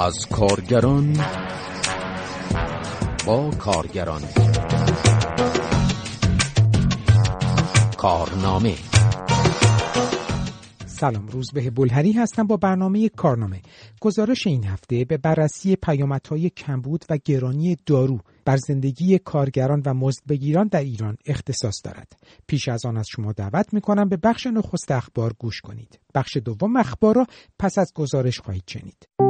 از کارگران با کارگران. کارنامه. سلام روز به بلهری هستم با برنامه کارنامه. گزارش این هفته به بررسی پیامدهای کمبود و گرانی دارو بر زندگی کارگران و مزدبگیران در ایران اختصاص دارد. پیش از آن از شما دعوت می کنم به بخش نخست اخبار گوش کنید. بخش دوم اخبار را پس از گزارش خواهید شنید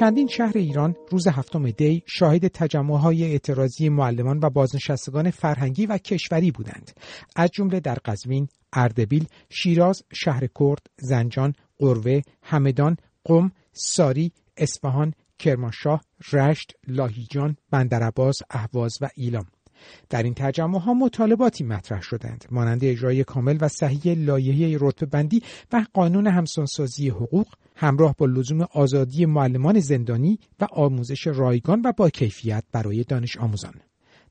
چندین شهر ایران روز هفتم دی شاهد تجمعهای اعتراضی معلمان و بازنشستگان فرهنگی و کشوری بودند. از جمله در قزوین اردبیل شیراز شهر کرد زنجان قروه همدان قم ساری اصفهان کرمانشاه رشت لاهیجان بندرعباس اهواز و ایلام. در این تجمع ها مطالباتی مطرح شدند. مانند اجرای کامل و صحیح لایحه رتبه بندی و قانون همسانسازی حقوق همراه با لزوم آزادی معلمان زندانی و آموزش رایگان و با کیفیت برای دانش آموزان.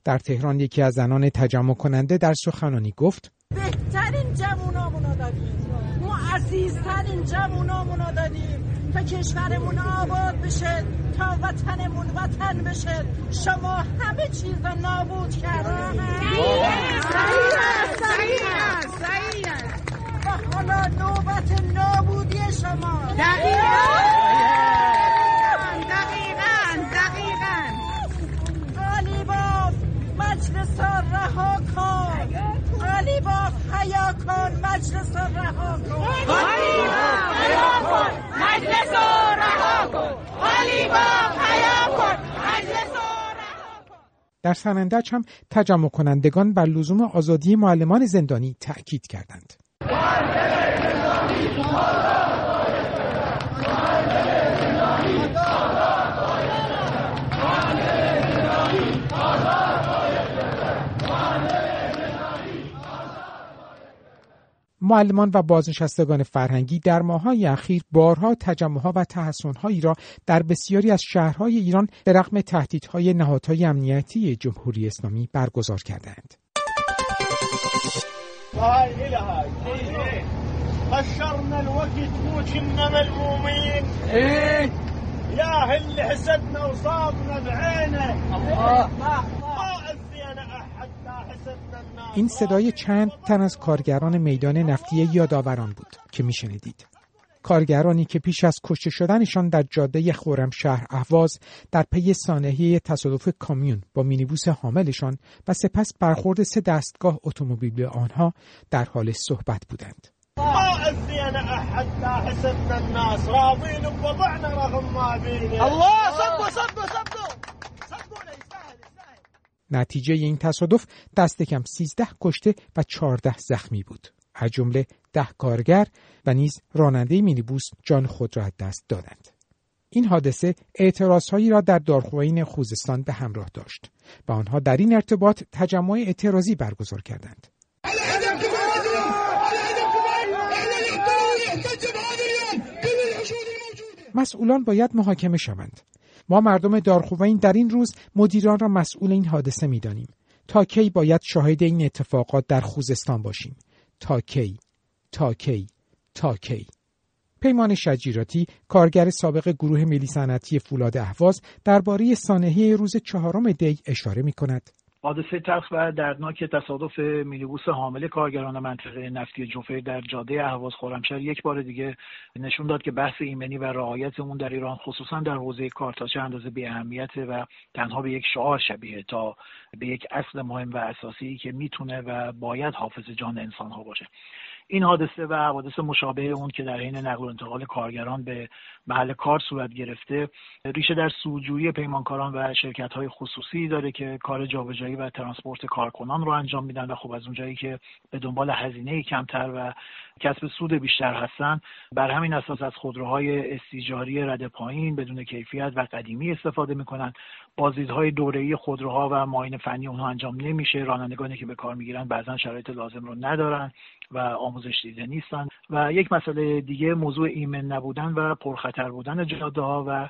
در تهران یکی از زنان تجمع کننده در سخنانی گفت بهترین جوانامونو داریم ما عزیزترین جوانامونو داریم تا کشورمون آباد بشه تا وطنمون وطن بشه. شما همه چیز رو نابود کردید و حالا نوبت نابودی شما قالیباف مجلس را رها کن قالیباف حیا کن مجلس رها کن حیا کن مجلس رها کن حیا مجلس را رها کن در سنندج هم تجمع کنندگان بر لزوم آزادی معلمان زندانی تأکید کردند. معلمان و بازنشستگان فرهنگی در ماههای اخیر بارها تجمعها و تحسنهایی را در بسیاری از شهرهای ایران به رغم تهدیدهای نهادهای امنیتی جمهوری اسلامی برگزار کردند. قشرنا الوقت مو كنا ملمومين ايه يا اللي حسدنا وصابنا بعينه. الله ما اذينا احد لا حسدنا الناس این صدای چند تن از کارگران میدان نفتی یادآوران بود که میشنیدید. کارگرانی که پیش از کشته شدنشان در جاده خرمشهر اهواز در پی سانحه تصادف کامیون با مینیبوس حاملشان و سپس برخورد سه دستگاه اتومبیل به آنها در حال صحبت بودند. الله نتیجه این تصادف دست کم 13 کشته و 14 زخمی بود. از جمله ده کارگر و نیز راننده مینیبوس جان خود را از دست دادند. این حادثه اعتراضهایی را در دارخوین خوزستان به همراه داشت و آنها در این ارتباط تجمع اعتراضی برگزار کردند. مسئولان باید محاکمه شوند. ما مردم دارخوین در این روز مدیران را مسئول این حادثه می دانیم. تا کی باید شاهد این اتفاقات در خوزستان باشیم؟ تا کی؟ تا کی؟ تا کی؟ پیمان شجیراتی کارگر سابق گروه ملی صنعتی فولاد اهواز درباره سانحه روز چهارم دی اشاره می کند. حادثه تلخ و دردناک تصادف مینیبوس حامل کارگران منطقه نفتی جوفه در جاده اهواز خرمشهر یک بار دیگه نشون داد که بحث ایمنی و رعایت اون در ایران خصوصا در حوزه کار تا چه اندازه بی و تنها به یک شعار شبیه تا به یک اصل مهم و اساسی که می‌تونه و باید حافظ جان انسان ها باشه. این حادثه و حوادث مشابه اون که در حین نقل و انتقال کارگران به محل کار صورت گرفته ریشه در سوجویی پیمانکاران و شرکت های خصوصی داره که کار جابجایی و ترانسپورت کارکنان رو انجام میدن و خب از اونجایی که به دنبال هزینه کمتر و کسب سود بیشتر هستن بر همین اساس از خودروهای استیجاری رد پایین بدون کیفیت و قدیمی استفاده می‌کنن. بازدیدهای دوره‌ای خودروها و معاینه فنی اونها انجام نمیشه. رانندگانی که به کار می‌گیرن بعضا شرایط لازم رو ندارن و آموزش دیده نیستن و یک مسئله دیگه موضوع ایمن نبودن و پرخطر بودن جاده ها و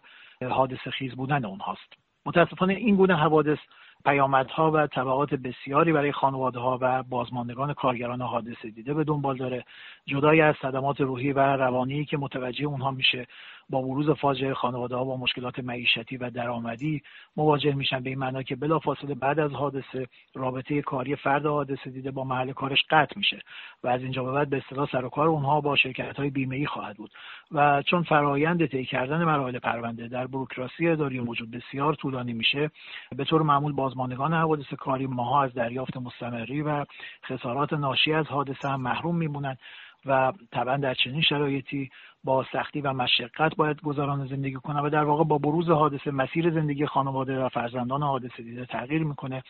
حادثه خیز بودن اونهاست. متاسفانه این گونه حوادث پیامدها و طبعات بسیاری برای خانواده ها و بازماندگان کارگران حادثه دیده به دنبال داره. جدای از صدمات روحی و روانی که متوجه اونها میشه با بروز فاجعه خانواده ها با مشکلات معیشتی و درآمدی مواجه میشن به این معنا که بلافاصله بعد از حادثه رابطه کاری فرد حادثه دیده با محل کارش قطع میشه و از اینجا به بعد به اصطلاح سر و کار اونها با شرکت های بیمه ای خواهد بود. و چون فرایند طی کردن مراحل پرونده در بروکراسی اداری موجود بسیار طولانی میشه به طور معمول بازماندگان حوادث کاری ماها از دریافت مستمری و خسارات ناشی از حادثه هم محروم میمونن. و طبعا در چنین شرایطی با سختی و مشقت باید گذران زندگی کنه و در واقع با بروز حادثه مسیر زندگی خانواده و فرزندان حادثه دیده تغییر می‌کنه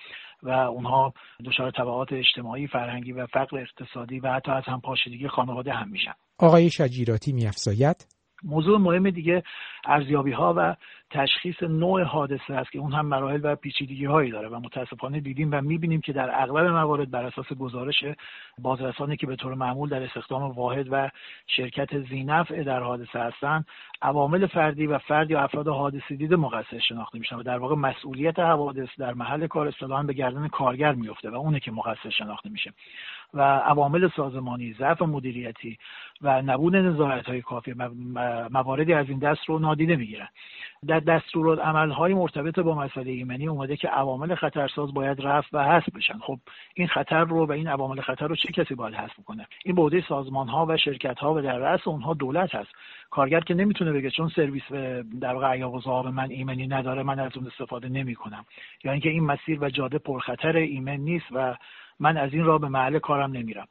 و اونها دچار تبعات اجتماعی فرهنگی و فقر اقتصادی و حتی از هم پاشیدگی خانواده هم میشن. آقای شجیراتی میافزاید؟ موضوع مهم دیگه ارزیابی ها و تشخیص نوع حادثه است که اون هم مراحل و پیچیدگی هایی داره و متاسفانه دیدیم و می‌بینیم که در اغلب موارد بر اساس گزارش بازرسانی که به طور معمول در استخدام واحد و شرکت زینفع در حادثه هستند عوامل فردی و فرد یا افراد حادثه دیده مقصر شناخته میشن و در واقع مسئولیت حوادث در محل کار اصطلاحا به گردن کارگر میفته و اونه که مقصر شناخته میشه. و عوامل سازمانی ضعف مدیریتی و نبود نظارت های کافی مواردی از این دست رو نادیده می‌گیرن. در دستورالعمل های مرتبط با مسئله ایمنی اومده که عوامل خطرساز باید رفع و حذف بشن. خب این خطر رو و این عوامل خطر رو چه کسی باید حذف کنه؟ این بوده سازمان ها و شرکت ها و در رأس اونها دولت هست. کارگر که نمی‌تونه بگه چون سرویس در واقع عیاب من ایمنی نداره من از اون استفاده نمی کنم یا اینکه این مسیر و جاده پرخطر ایمن نیست و من از این راه به محل کارم نمیرم.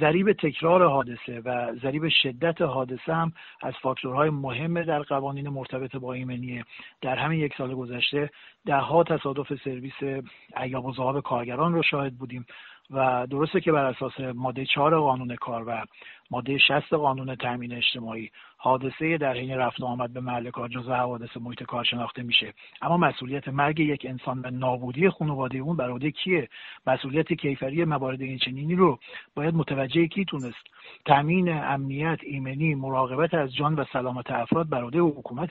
ضریب تکرار حادثه و ضریب شدت حادثه هم از فاکتورهای مهم در قوانین مرتبط با ایمنی در همین یک سال گذشته دهها تصادف سرویس ایاب و کارگران رو شاهد بودیم. و درسته که بر اساس ماده چهار قانون کار و ماده 60 قانون تامین اجتماعی حادثه در حین رفت آمد به محل کار جزو حوادث محیط کار شناخته میشه. اما مسئولیت مرگ یک انسان و نابودی خانواده اون بر عهده کیه؟ مسئولیت کیفری موارد این چنینی رو باید متوجه کی تونست؟ تامین امنیت ایمنی مراقبت از جان و سلامت افراد بر عهده حکومت.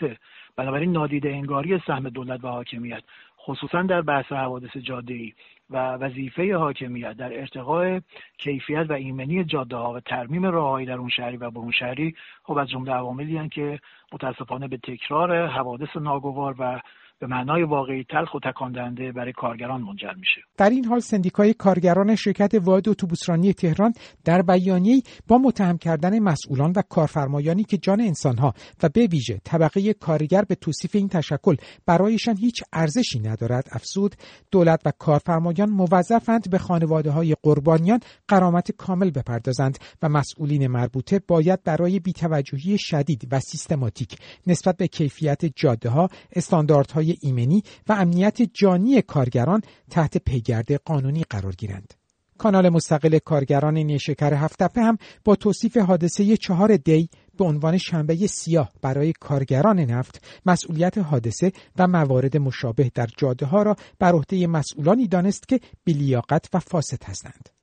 بنابراین نادیده انگاری سهم دولت و حاکمیت خصوصا در بحث حوادث جاده ای و وظیفه حاکمیت در ارتقاء کیفیت و ایمنی جاده ها و ترمیم راههایی در اون شهری و برون شهری خب از جمله عواملی که متاسفانه به تکرار حوادث ناگوار و به معنای واقعی تلخ و تکاندنده برای کارگران منجر میشه. در این حال سندیکای کارگران شرکت واحد اتوبوسرانی تهران در بیانیه با متهم کردن مسئولان و کارفرمایانی که جان انسانها و به ویژه طبقه کارگر به توصیف این تشکل برایشان هیچ ارزشی ندارد افزود دولت و کارفرمایان موظفند به خانواده های قربانیان قرامت کامل بپردازند و مسئولین مربوطه باید برای بیتوجهی شدید و سیستماتیک نسبت به کیفیت جاده ها استانداردهای ایمنی و امنیت جانی کارگران تحت پیگرد قانونی قرار گیرند. کانال مستقل کارگران نیشکر هفتپه هم با توصیف حادثه چهار دی به عنوان شنبه سیاه برای کارگران نفت مسئولیت حادثه و موارد مشابه در جاده ها را بر عهده مسئولانی دانست که بیلیاقت و فاسد هستند.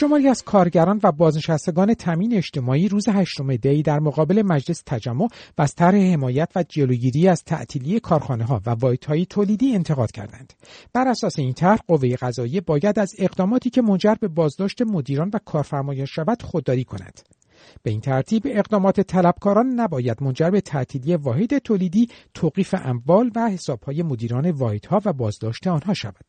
شماری از کارگران و بازنشستگان تامین اجتماعی روز هشتم دی در مقابل مجلس تجمع و از طرح حمایت و جلوگیری از تعطیلی کارخانه ها و واحدهای تولیدی انتقاد کردند. بر اساس این طرح قوه قضاییه باید از اقداماتی که منجر به بازداشت مدیران و کارفرمایان شود خودداری کند. به این ترتیب اقدامات طلبکاران نباید منجر به تعطیلی واحد تولیدی توقیف اموال و حسابهای مدیران واحدها و بازداشت آنها شود.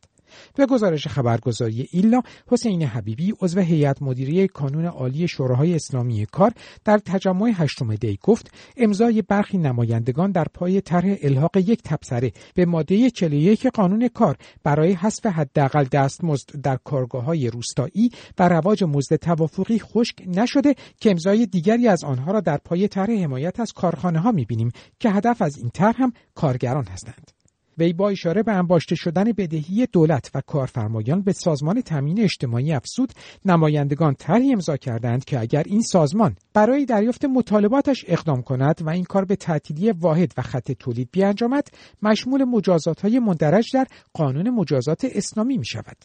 به گزارش خبرگزاری ایلا حسین حبیبی عضو هیئت مدیره کانون عالی شوراهای اسلامی کار در تجمع هشتم دی گفت امضای برخی نمایندگان در پای طرح الحاق یک تبصره به ماده 41 قانون کار برای حذف حداقل دستمزد در کارگاه های روستایی و رواج مزد توافقی خشک نشده که امضای دیگری از آنها را در پای طرح حمایت از کارخانه ها می‌بینیم که هدف از این طرح هم کارگران هستند. وی با اشاره به انباشته شدن بدهی دولت و کارفرمایان به سازمان تامین اجتماعی افسود نمایندگان طرحی امضا کردند که اگر این سازمان برای دریافت مطالباتش اقدام کند و این کار به تعطیلی واحد و خط تولید بیانجامد مشمول مجازات های مندرج در قانون مجازات اسلامی می شود.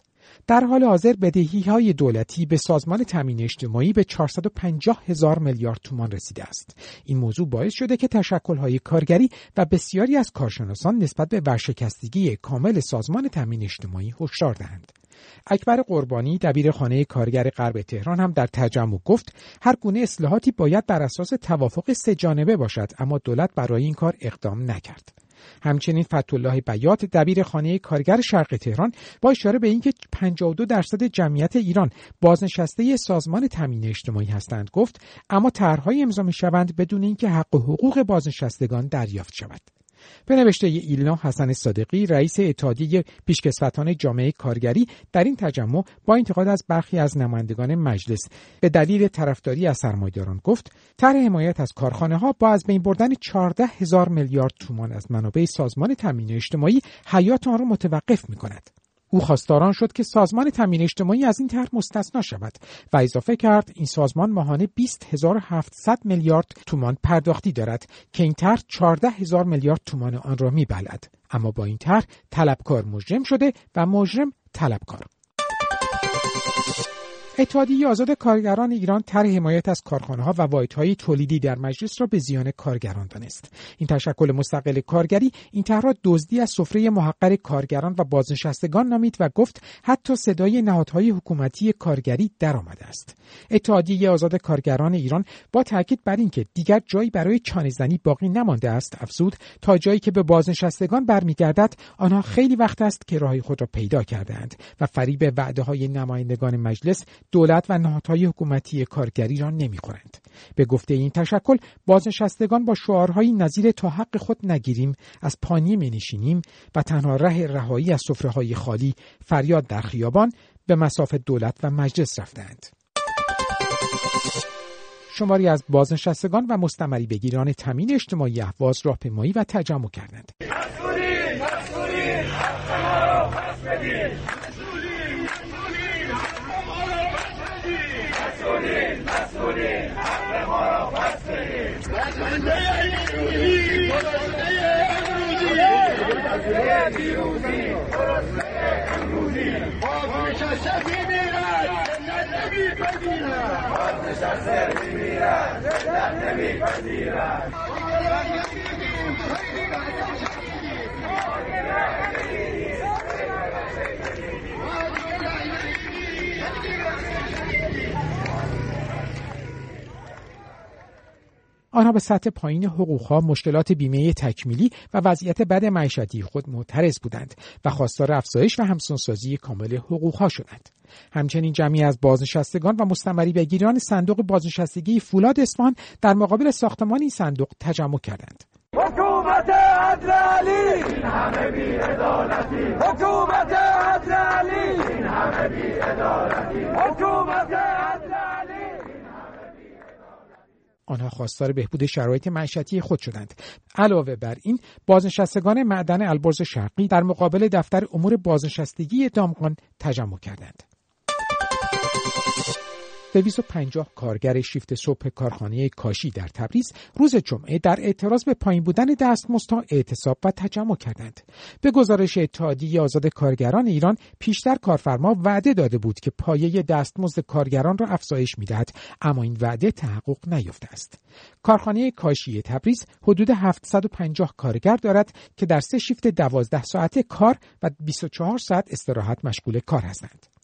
در حال حاضر بدهی های دولتی به سازمان تامین اجتماعی به 450 هزار میلیارد تومان رسیده است. این موضوع باعث شده که تشکل های کارگری و بسیاری از کارشناسان نسبت به ورشکستگی کامل سازمان تامین اجتماعی هشدار دهند. اکبر قربانی دبیر خانه کارگر غرب تهران هم در تجمع گفت هر گونه اصلاحاتی باید بر اساس توافق سه جانبه باشد اما دولت برای این کار اقدام نکرد. همچنین فتولاه بیات دبیر خانه کارگر شرق تهران با اشاره به اینکه 52 درصد جمعیت ایران بازنشسته سازمان تامین اجتماعی هستند. گفت اما طرحهای امضا می‌شوند بدون اینکه حق و حقوق بازنشستگان دریافت شود. به نوشته ایلنا حسن صادقی رئیس اتحادیه پیشکسوتان جامعه کارگری در این تجمع با انتقاد از برخی از نمایندگان مجلس به دلیل طرفداری از سرمایه‌داران گفت طرح حمایت از کارخانه ها با از بین بردن 14 هزار میلیارد تومان از منابع سازمان تامین اجتماعی حیات آن را متوقف می کند. او خواستاران شد که سازمان تامین اجتماعی از این طرح مستثنا شود و اضافه کرد این سازمان ماهانه 20700 میلیارد تومان پرداختی دارد که این طرح 14 هزار میلیارد تومان آن را میبلد اما با این طرح طلبکار مجرم شده و مجرم طلبکار. اتحادیه آزاد کارگران ایران طرح حمایت از کارخانه ها و واحدهای تولیدی در مجلس را به زیان کارگران دانست. این تشکل مستقل کارگری این طرح را دزدی از سفره محقر کارگران و بازنشستگان نامید و گفت حتی صدای نهادهای حکومتی کارگری درآمده است. اتحادیه آزاد کارگران ایران با تاکید بر اینکه دیگر جایی برای چانهزنی باقی نمانده است افزود تا جایی که به بازنشستگان برمیگردد آنها خیلی وقت است که راه خود را پیدا کردهاند و فریب وعده های نمایندگان مجلس دولت و نهادهای حکومتی کارگری را نمی‌خورند به گفته این تشکل بازنشستگان با شعارهایی نظیر تا حق خود نگیریم از پانی نشینیم و تنها ره رهایی از های خالی فریاد در خیابان به مساف دولت و مجلس رفتند شماری از بازنشستگان و مستمری بگیران تمین اجتماعی اهواز راهپیمایی و تجمع کردند. کنید حق ما را پس بدید بسنده نیروی خلاصه امروزی دیروزی خلاصه امروزی بازنشسته میمیرد زنده میپذیرد بازنشسته میمیرد زنده نمیپذیرد Thank you. آنها به سطح پایین حقوقها مشکلات بیمه تکمیلی و وضعیت بد معیشتی خود معترض بودند و خواستار افزایش و همسانسازی کامل حقوقها شدند. همچنین جمعی از بازنشستگان و مستمری بگیران صندوق بازنشستگی فولاد اصفهان در مقابل ساختمان این صندوق تجمع کردند. حکومت عدل علی! این همه بی عدالتی حکومت عدل علی! این همه بی عدالتی حکومت عدل آنها خواستار بهبود شرایط معیشتی خود شدند. علاوه بر این بازنشستگان معدن البرز شرقی در مقابل دفتر امور بازنشستگی دامغان تجمع کردند. 250 کارگر شیفت صبح کارخانه کاشی در تبریز روز جمعه در اعتراض به پایین بودن دستمزدها اعتصاب و تجمع کردند. به گزارش اتحادیه آزاد کارگران ایران پیشتر کارفرما وعده داده بود که پایه دستمزد کارگران را افزایش می‌دهد اما این وعده تحقق نیافته است. کارخانه کاشی تبریز حدود 750 کارگر دارد که در سه شیفت 12 ساعته کار و 24 ساعت استراحت مشغول کار هستند.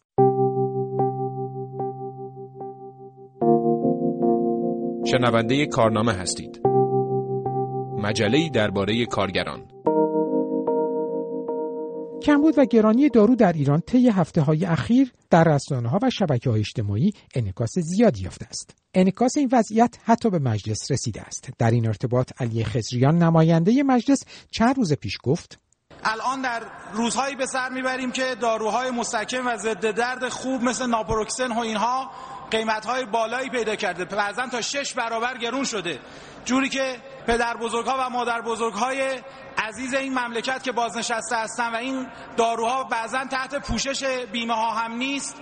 شنونده کارنامه هستید مجله درباره کارگران کمبود و گرانی دارو در ایران طی هفته های اخیر در رسانه ها و شبکه های اجتماعی انکاس زیادی یافته است. انکاس این وضعیت حتی به مجلس رسیده است. در این ارتباط علی خزریان نماینده مجلس چند روز پیش گفت الان در روزهایی به سر می‌بریم که داروهای مستکم و ضد درد خوب مثل ناپروکسن و اینها قیمتهای بالایی پیدا کرده. بعضا تا شش برابر گرون شده. جوری که پدر بزرگ ها و مادر بزرگ های عزیز این مملکت که بازنشسته هستن و این داروها بعضا تحت پوشش بیمه ها هم نیست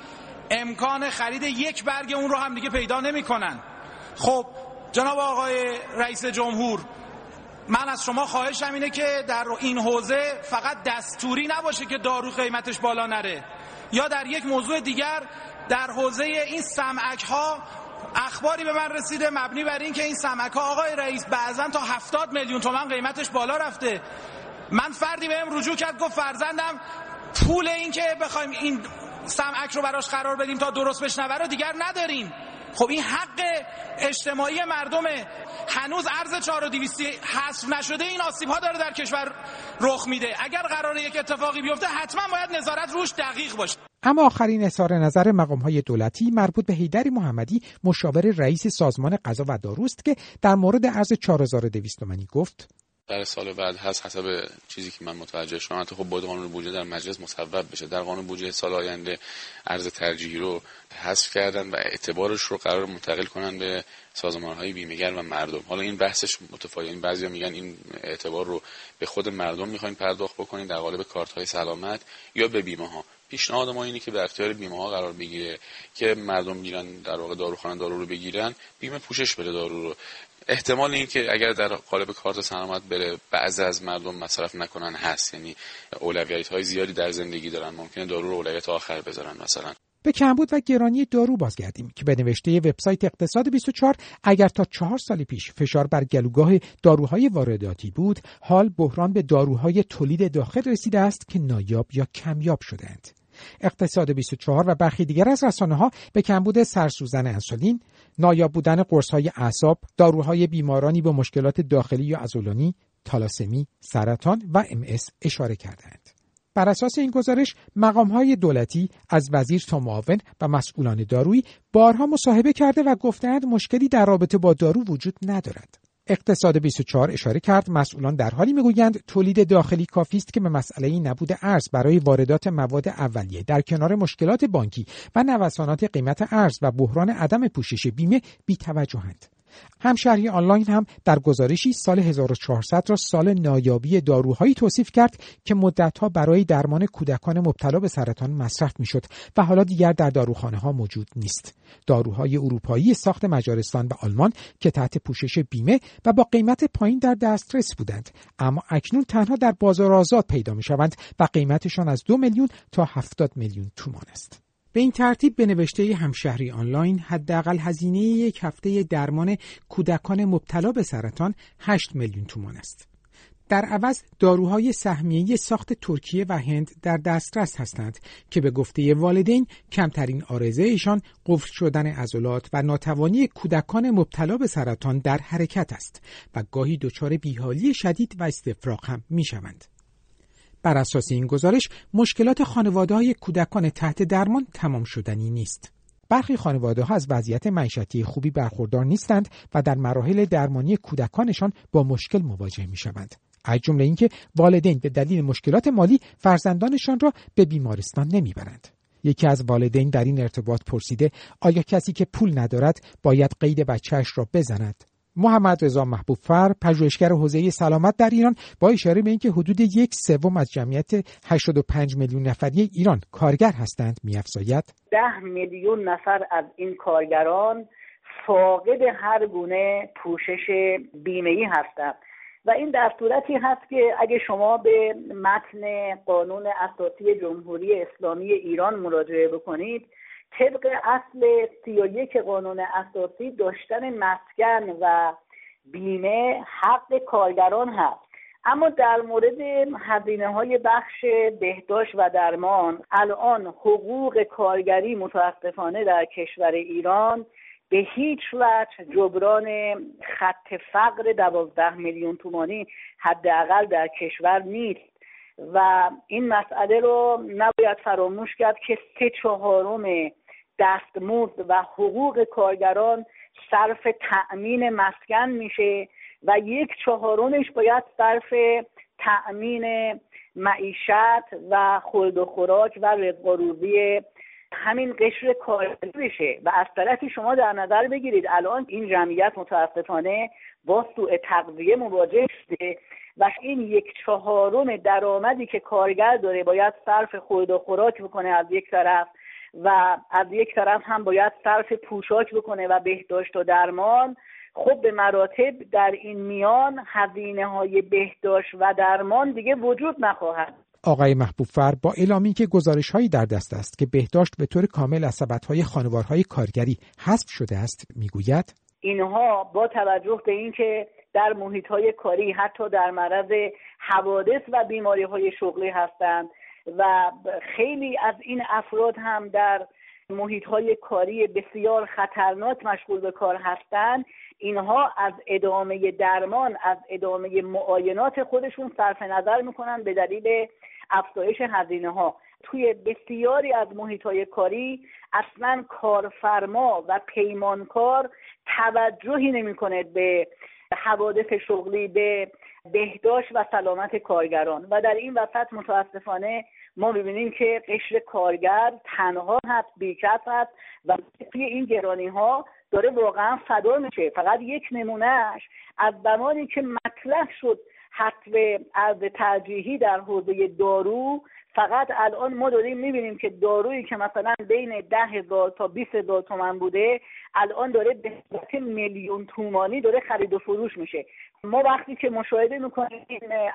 امکان خرید یک برگ اون رو هم دیگه پیدا نمی‌کنن. خب جناب آقای رئیس جمهور من از شما خواهشم اینه که در این حوزه فقط دستوری نباشه که دارو قیمتش بالا نره. یا در یک موضوع دیگر در حوزه این سمعک ها اخباری به من رسیده مبنی بر اینکه این سمک ها آقای رئیس بعضا تا هفتاد میلیون تومن قیمتش بالا رفته. من فردی بهم رجوع کرد گفت فرزندم پول این که بخوایم این سمعک رو براش قرار بدیم تا درست بشنوه رو دیگر نداریم. خب این حق اجتماعی مردمه. هنوز ارز 4200 حذف نشده این آسیب ها داره در کشور رخ میده. اگر قراره یک اتفاقی بیفته حتما باید نظارت روش دقیق باشه. اما آخرین اظهار نظر مقام های دولتی مربوط به هیدری محمدی مشاور رئیس سازمان غذا و داروست که در مورد ارز 4200 تومانی گفت. در سال بعد هست حسب چیزی که من متوجه شدم. حتی خب باید قانون بودجه در مجلس مصوب بشه. در قانون بودجه سال آینده ارز ترجیحی رو حذف کردن و اعتبارش رو قرار منتقل کنن به سازمان های بیمهگر و مردم. حالا این بحثش متفاوت. این بعضیا میگن این اعتبار رو به خود مردم می‌خواین پرداخت بکنین در قالب کارت های سلامت یا به بیمه ها پیشنهاد ما اینه که به اختیار بیمه ها قرار بگیره که مردم میرن در واقع داروخانه دارو رو بگیرن بیمه پوشش بده دارو رو. احتمال این که اگر در قالب کارت سلامت بره بعضی از مردم مصرف نکنن هست. یعنی اولویت های زیادی در زندگی دارن. ممکنه دارو رو اولویت آخر بذارن مثلا. به کمبود و گرانی دارو بازگردیم که به نوشته وبسایت اقتصاد 24 اگر تا چهار سال پیش فشار بر گلوگاه داروهای وارداتی بود حال بحران به داروهای تولید داخل رسیده است که نایاب یا کمیاب شدهاند. اقتصاد 24 و برخی دیگر از رسانه ها به کمبود سرسوزن انسولین، نایاب بودن قرص های اعصاب، داروهای بیمارانی با مشکلات داخلی یا عضلانی، تالاسمی، سرطان و ام اشاره کردند. بر اساس این گزارش مقام های دولتی از وزیر تا معاون و مسئولان دارویی بارها مصاحبه کرده و گفتند مشکلی در رابطه با دارو وجود ندارد. اقتصاد 24 اشاره کرد مسئولان در حالی می‌گویند تولید داخلی کافی است که به مسئله نبود ارز برای واردات مواد اولیه در کنار مشکلات بانکی و نوسانات قیمت ارز و بحران عدم پوشش بیمه بیتوجهند. همشهری آنلاین هم در گزارشی سال 1400 را سال نایابی داروهایی توصیف کرد که مدتها برای درمان کودکان مبتلا به سرطان مصرف می‌شد و حالا دیگر در داروخانه ها موجود نیست. داروهای اروپایی ساخت مجارستان و آلمان که تحت پوشش بیمه و با قیمت پایین در دسترس بودند اما اکنون تنها در بازار آزاد پیدا می شوند و قیمتشان از دو میلیون تا هفتاد میلیون تومان است. به این ترتیب به نوشته همشهری آنلاین حداقل هزینه یک هفته درمان کودکان مبتلا به سرطان 8 میلیون تومان است. در عوض داروهای سهمیه ساخت ترکیه و هند در دسترس هستند که به گفته والدین کمترین آرزه ایشان قفل شدن عضلات و ناتوانی کودکان مبتلا به سرطان در حرکت است و گاهی دچار بیحالی شدید و استفراغ هم می شوند. بر اساس این گزارش مشکلات خانواده های کودکان تحت درمان تمام شدنی نیست. برخی خانواده ها از وضعیت معیشتی خوبی برخوردار نیستند و در مراحل درمانی کودکانشان با مشکل مواجه می شوند. از جمله اینکه والدین به دلیل مشکلات مالی فرزندانشان را به بیمارستان نمی‌برند. یکی از والدین در این ارتباط پرسیده آیا کسی که پول ندارد باید قید بچهش را بزند محمد رضا محبوب فر پژوهشگر حوزه سلامت در ایران با اشاره به اینکه حدود یک سوم از جمعیت 85 میلیون نفری ایران کارگر هستند میافزاید؟ ده میلیون نفر از این کارگران فاقد هر گونه پوشش بیمه هستند. و این در صورتی هست که اگه شما به متن قانون اساسی جمهوری اسلامی ایران مراجعه بکنید طبق اصل سی و یک قانون اساسی داشتن مسکن و بیمه حق کارگران هست. اما در مورد هزینه های بخش بهداشت و درمان الان حقوق کارگری متاسفانه در کشور ایران به هیچ وجه جبران خط فقر دوازده میلیون تومانی حداقل در کشور نیست. و این مسئله رو نباید فراموش کرد که سه چهارم دستمزد و حقوق کارگران صرف تأمین مسکن میشه و یک چهارمش باید صرف تأمین معیشت و خورد و خوراک و رزق روزی همین قشر کارگری بشه. و از طرفی شما در نظر بگیرید الان این جمعیت متاسفانه با سوء تغذیه مواجه شده و این یک چهارم درآمدی که کارگر داره باید صرف خورد و خوراک بکنه از یک طرف و از یک طرف هم باید صرف پوشاک بکنه و بهداشت و درمان. خب به مراتب در این میان هزینه های بهداشت و درمان دیگه وجود نخواهد. آقای محبوبفر با اعلامی که گزارش هایی در دست است که بهداشت به طور کامل از های خانوارهای کارگری حذف شده است می‌گوید اینها با توجه به اینکه در محیط های کاری حتی در معرض حوادث و بیماری های شغلی هستند و خیلی از این افراد هم در محیط های کاری بسیار خطرناک مشغول به کار هستند. اینها از ادامه درمان از ادامه معاینات خودشون صرف نظر می‌کنن به دلیل افزایش هزینه ها توی بسیاری از محیط های کاری اصلا کارفرما و پیمانکار توجهی نمی‌کنه به حوادث شغلی به بهداشت و سلامت کارگران. و در این وسط متاسفانه ما می‌بینیم که قشر کارگر تنها هست بیکس هست و توی این گرانی ها داره واقعا فدا میشه. فقط یک نمونهش از زمانی که مطرح شد حذف از ترجیحی در حوزه دارو فقط الان ما داریم می‌بینیم که دارویی که مثلا بین ده هزار تا 20 هزار تومن بوده الان داره به میلیون تومانی داره خرید و فروش میشه. ما وقتی که مشاهده می‌کنیم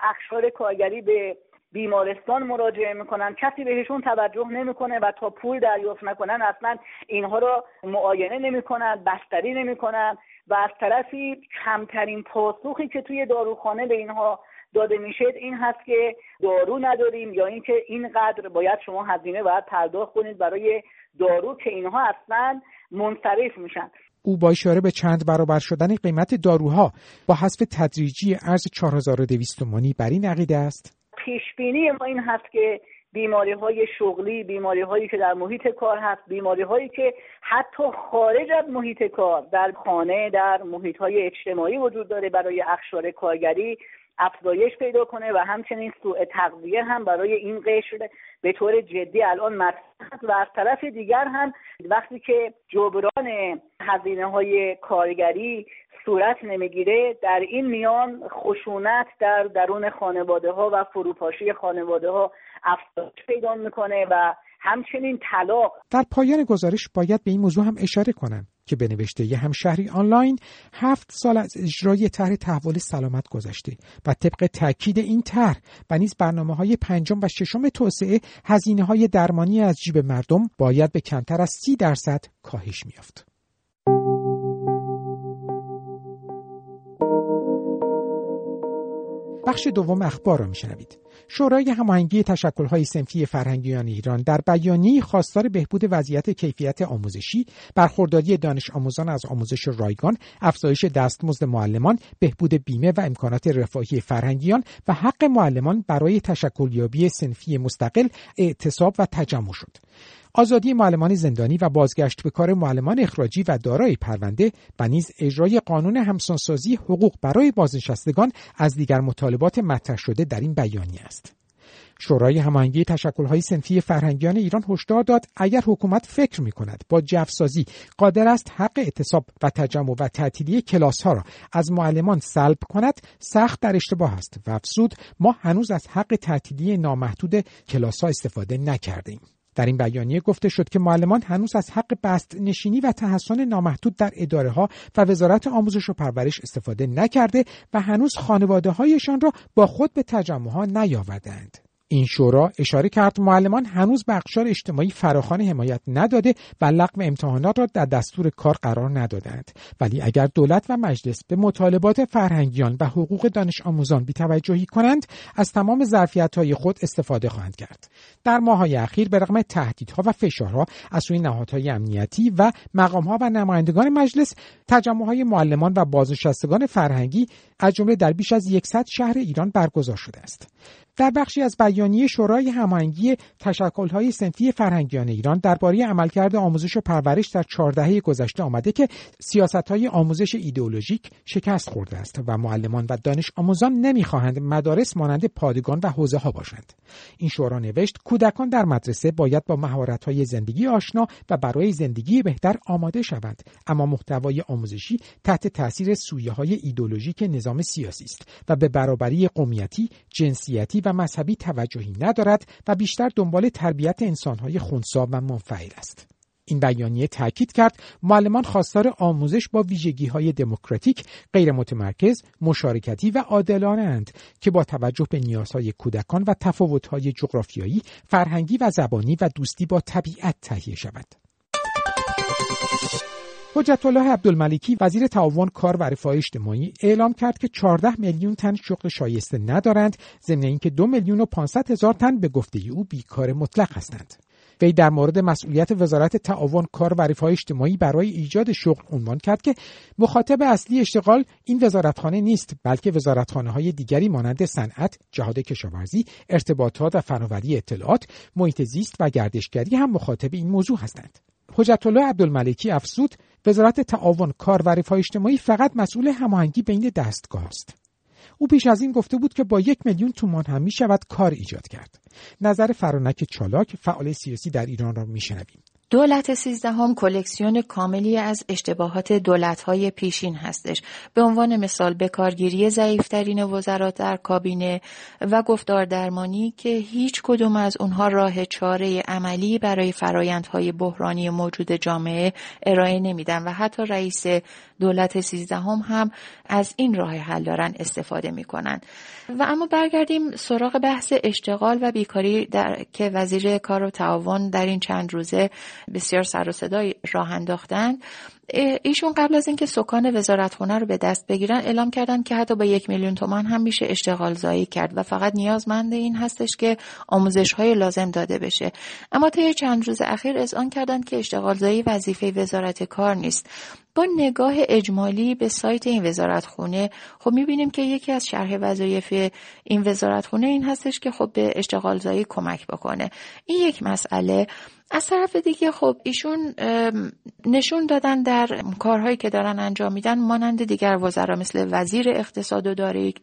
اخشار کارگری به بیمارستان مراجعه می‌کنن. کسی بهشون توجه نمی‌کنه و تا پول دریافت نکنن اصلا اینها رو معاینه نمی‌کنن بستری نمی‌کنن و از طرفی کمترین پاسخی که توی داروخانه به اینها داده میشه این هست که دارو نداریم یا اینکه اینقدر باید شما هزینه باید پرداخت کنید برای دارو که اینها اصلا منصرف میشن. او با اشاره به چند برابر شدن قیمت داروها با حذف تدریجی ارز 4200 تومانی بر این عقیده است. پیش بینی ما این هست که بیماری های شغلی بیماری هایی که در محیط کار هست بیماری هایی که حتی خارج از محیط کار در خانه در محیط های اجتماعی وجود داره برای اخشار کارگری افزایش پیدا کنه و همچنین سوء تغذیه هم برای این قشر به طور جدی الان مطرح و از طرف دیگر هم وقتی که جبران هزینه های کارگری صورت نمی‌گیره در این میان خشونت در درون خانواده ها و فروپاشی خانواده ها افزایش پیدا می‌کنه و همچنین طلاق در پایان گزارش باید به این موضوع هم اشاره کنم که به نوشته یه همشهری آنلاین هفت سال از اجرای طرح تحول سلامت گذشته و طبق تاکید این طرح و نیز برنامه های پنجم و ششم توسعه هزینه های درمانی از جیب مردم باید به کمتر از سی درصد کاهش میافت. بخش دوم اخبار را میشنوید. شورای هماهنگی تشکل‌های سنفی فرهنگیان ایران در بیانیه خواستار بهبود وضعیت کیفیت آموزشی برخورداری دانش آموزان از آموزش رایگان افزایش دستمزد معلمان بهبود بیمه و امکانات رفاهی فرهنگیان و حق معلمان برای تشکلیابی سنفی مستقل اعتصاب و تجمع شد. آزادی معلمان زندانی و بازگشت به کار معلمان اخراجی و دارای پرونده و نیز اجرای قانون همسانسازی حقوق برای بازنشستگان از دیگر مطالبات مطرح شده در این بیانیه است. شورای هماهنگی تشکل‌های سنفی فرهنگیان ایران هشدار داد اگر حکومت فکر می کند با جفسازی قادر است حق اعتصاب و تجمع و تعطیلی کلاس ها را از معلمان سلب کند سخت در اشتباه است و افزود ما هنوز از حق تعطیلی نامحدود کلاس ها استفاده نکردیم. در این بیانیه گفته شد که معلمان هنوز از حق بست نشینی و تحسن نامحدود در اداره ها و وزارت آموزش و پرورش استفاده نکرده و هنوز خانواده هایشان را با خود به تجمع ها نیاوردند. این شورا اشاره کرد معلمان هنوز به اقشار اجتماعی فراخان حمایت نداده و لغو امتحانات را در دستور کار قرار ندادند. ولی اگر دولت و مجلس به مطالبات فرهنگیان و حقوق دانش آموزان بیتوجهی کنند از تمام ظرفیت های خود استفاده خواهند کرد. در ماههای اخیر به رغم تهدیدها و فشارها از سوی نهادهای امنیتی و مقامها و نمایندگان مجلس تجمعهای معلمان و بازنشستگان فرهنگی از جمله در بیش از یکصد شهر ایران برگزار شده است. در بخشی از بیانیه شورای هماهنگی تشکل‌های سنفی فرهنگیان ایران درباره عملکرد آموزش و پرورش در چهار دهه گذشته آمده که سیاست‌های آموزش ایدئولوژیک شکست خورده است و معلمان و دانش آموزان نمی‌خواهند مدارس مانند پادگان و حوزه ها باشند. این شورا نوشت کودکان در مدرسه باید با مهارت‌های زندگی آشنا و برای زندگی بهتر آماده شوند. اما محتوای آموزشی تحت تاثیر سویه های ایدئولوژیک نظام سیاسی است و به برابری قومیتی جنسیتی و مذهبی توجهی ندارد و بیشتر دنبال تربیت انسانهای خونسا و منفعل است. این بیانیه تاکید کرد معلمان خواستار آموزش با ویژگی های دموکراتیک، غیر متمرکز، مشارکتی و عادلانه اند که با توجه به نیازهای کودکان و تفاوت‌های جغرافیایی، فرهنگی و زبانی و دوستی با طبیعت تهیه شود. حجت الله عبدالملکی وزیر تعاون کار و رفاه اجتماعی اعلام کرد که 14 میلیون تن شغل شایسته ندارند ضمن اینکه دو میلیون و 500 هزار تن به گفته او بیکار مطلق هستند وی در مورد مسئولیت وزارت تعاون کار و رفاه اجتماعی برای ایجاد شغل عنوان کرد که مخاطب اصلی اشتغال این وزارتخانه نیست بلکه وزارتخانه های دیگری مانند صنعت، جهاد کشاورزی، ارتباطات و فناوری اطلاعات، محیط زیست و گردشگری هم مخاطب این موضوع هستند. حجت الله عبدالملکی افزود وزارت تعاون کار و رفاه اجتماعی فقط مسئول هماهنگی بین دستگاه است. او پیش از این گفته بود که با یک میلیون تومان هم می شود کار ایجاد کرد. نظر فرانک چالاک فعال سیاسی در ایران را میشنویم. دولت سیزدهم کلکسیون کاملی از اشتباهات دولت‌های پیشین هستش. به عنوان مثال به کارگیری ضعیفترین وزرات در کابینه و گفتار درمانی که هیچ کدوم از اونها راه چاره عملی برای فرایندهای بحرانی موجود جامعه ارائه نمیدن و حتی رئیس دولت سیزدهم هم از این راه حل دارن استفاده می‌کنن. و اما برگردیم سراغ بحث اشتغال و بیکاری در که وزیر کار و تعاون در این چند روزه بسیار سر و صدای راه انداختن. ایشون قبل از اینکه سکان وزارتخونه رو به دست بگیرن اعلام کردن که حتی با یک میلیون تومان هم میشه اشتغال زایی کرد و فقط نیازمند این هستش که آموزش های لازم داده بشه. اما طی چند روز اخیر اذعان کردن که اشتغال زایی وظیفه وزارت کار نیست. با نگاه اجمالی به سایت این وزارتخونه خب می‌بینیم که یکی از شرح وظایف این وزارتخونه این هستش که خب به اشتغال زایی کمک بکنه. این یک مسئله. از طرف دیگه خب ایشون نشون دادن در کارهایی که دارن انجام میدن مانند دیگر وزرا مثل وزیر اقتصاد و دارایی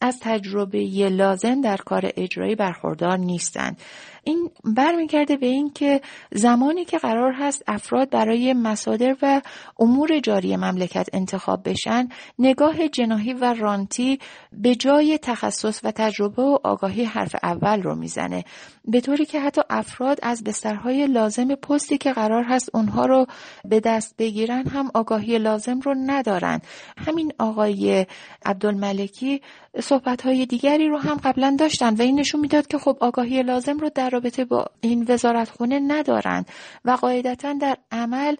از تجربه لازم در کار اجرایی برخوردار نیستند. این برمیگرده به این که زمانی که قرار هست افراد برای مصادر و امور جاری مملکت انتخاب بشن نگاه جناهی و رانتی به جای تخصص و تجربه و آگاهی حرف اول رو می‌زنه. به طوری که حتی افراد از بسترهای لازم پستی که قرار هست اونها رو به دست بگیرن هم آگاهی لازم رو ندارن. همین آقای عبدالملکی صحبت های دیگری رو هم قبلا داشتن و این نشون می‌داد که خب آگاهی لازم رو در رابطه با این وزارتخونه ندارند و قاعدتا در عمل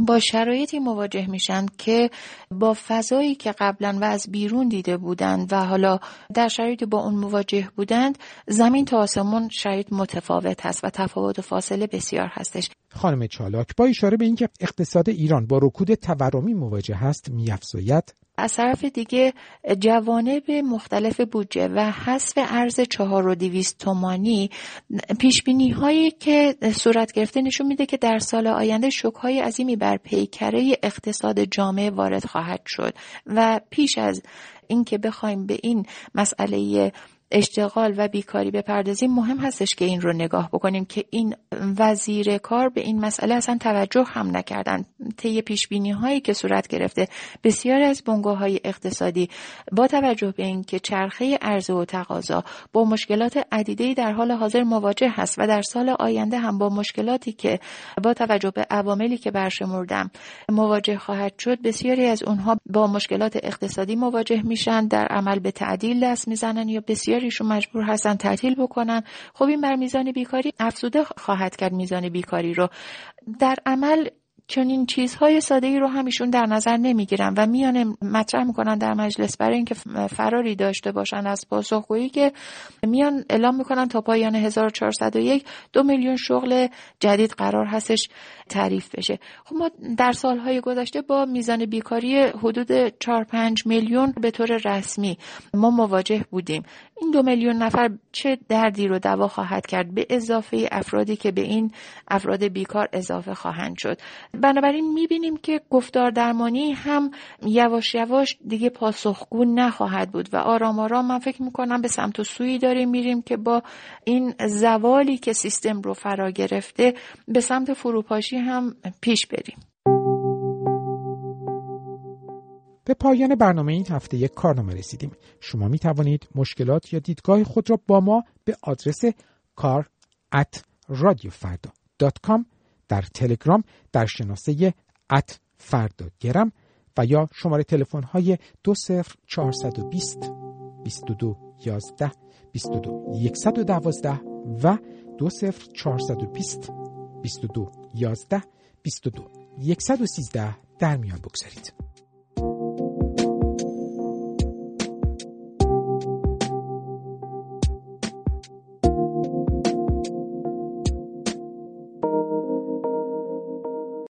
با شرایطی مواجه میشن که با فضایی که قبلا و از بیرون دیده بودند و حالا در شرایطی با اون مواجه بودند زمین تا آسمون شرایط متفاوت هست و تفاوت و فاصله بسیار هستش. خانم چالاک با اشاره به اینکه اقتصاد ایران با رکود تورمی مواجه هست میافزاید از طرف دیگه جوانب مختلف بودجه و حذف ارز چهار و دیویست تومانی پیش هایی که صورت گرفته نشون میده که در سال آینده شک های عظیمی بر پیکره اقتصاد جامعه وارد خواهد شد. و پیش از اینکه بخوایم به این مسئله اشتغال و بیکاری بپردازیم مهم هستش که این رو نگاه بکنیم که این وزیر کار به این مسئله اصلا توجه هم نکردن. طی پیش بینی هایی که صورت گرفته بسیار از بنگاه های اقتصادی با توجه به اینکه چرخه عرضه و تقاضا با مشکلات عدیده در حال حاضر مواجه هست و در سال آینده هم با مشکلاتی که با توجه به عواملی که برشمردم مواجه خواهد شد بسیاری از اونها با مشکلات اقتصادی مواجه میشن در عمل به تعدیل دست می‌زنن یا بسیاری بسیاریشون مجبور هستن تعطیل بکنن. خب این بر میزان بیکاری افزوده خواهد کرد میزان بیکاری رو. در عمل چنین چیزهای ساده ای رو همیشون در نظر نمی‌گیرن و میان مطرح می‌کنن در مجلس برای اینکه فراری داشته باشن از پاسخگویی که میان اعلام می‌کنن تا پایان 1401 دو میلیون شغل جدید قرار هستش تعریف بشه. خب ما در سالهای گذشته با میزان بیکاری حدود 4 5 میلیون به طور رسمی ما مواجه بودیم. این دو میلیون نفر چه دردی رو دوا خواهد کرد؟ به اضافه افرادی که به این افراد بیکار اضافه خواهند شد. بنابراین می‌بینیم که گفتار درمانی هم یواش یواش دیگه پاسخگو نخواهد بود و آرام آرام من فکر می‌کنم به سمت و سوی داریم میریم که با این زوالی که سیستم رو فرا گرفته به سمت فروپاشی هم پیش بریم. به پایان برنامه این هفته یک کارنامه رسیدیم. شما می توانید مشکلات یا دیدگاه خود را با ما به آدرس کار at در تلگرام در شناسه ات فرداگرم و یا شماره تلفن های 20420 22 11 22 112 و 20420 22 11 22 113 در میان بگذارید.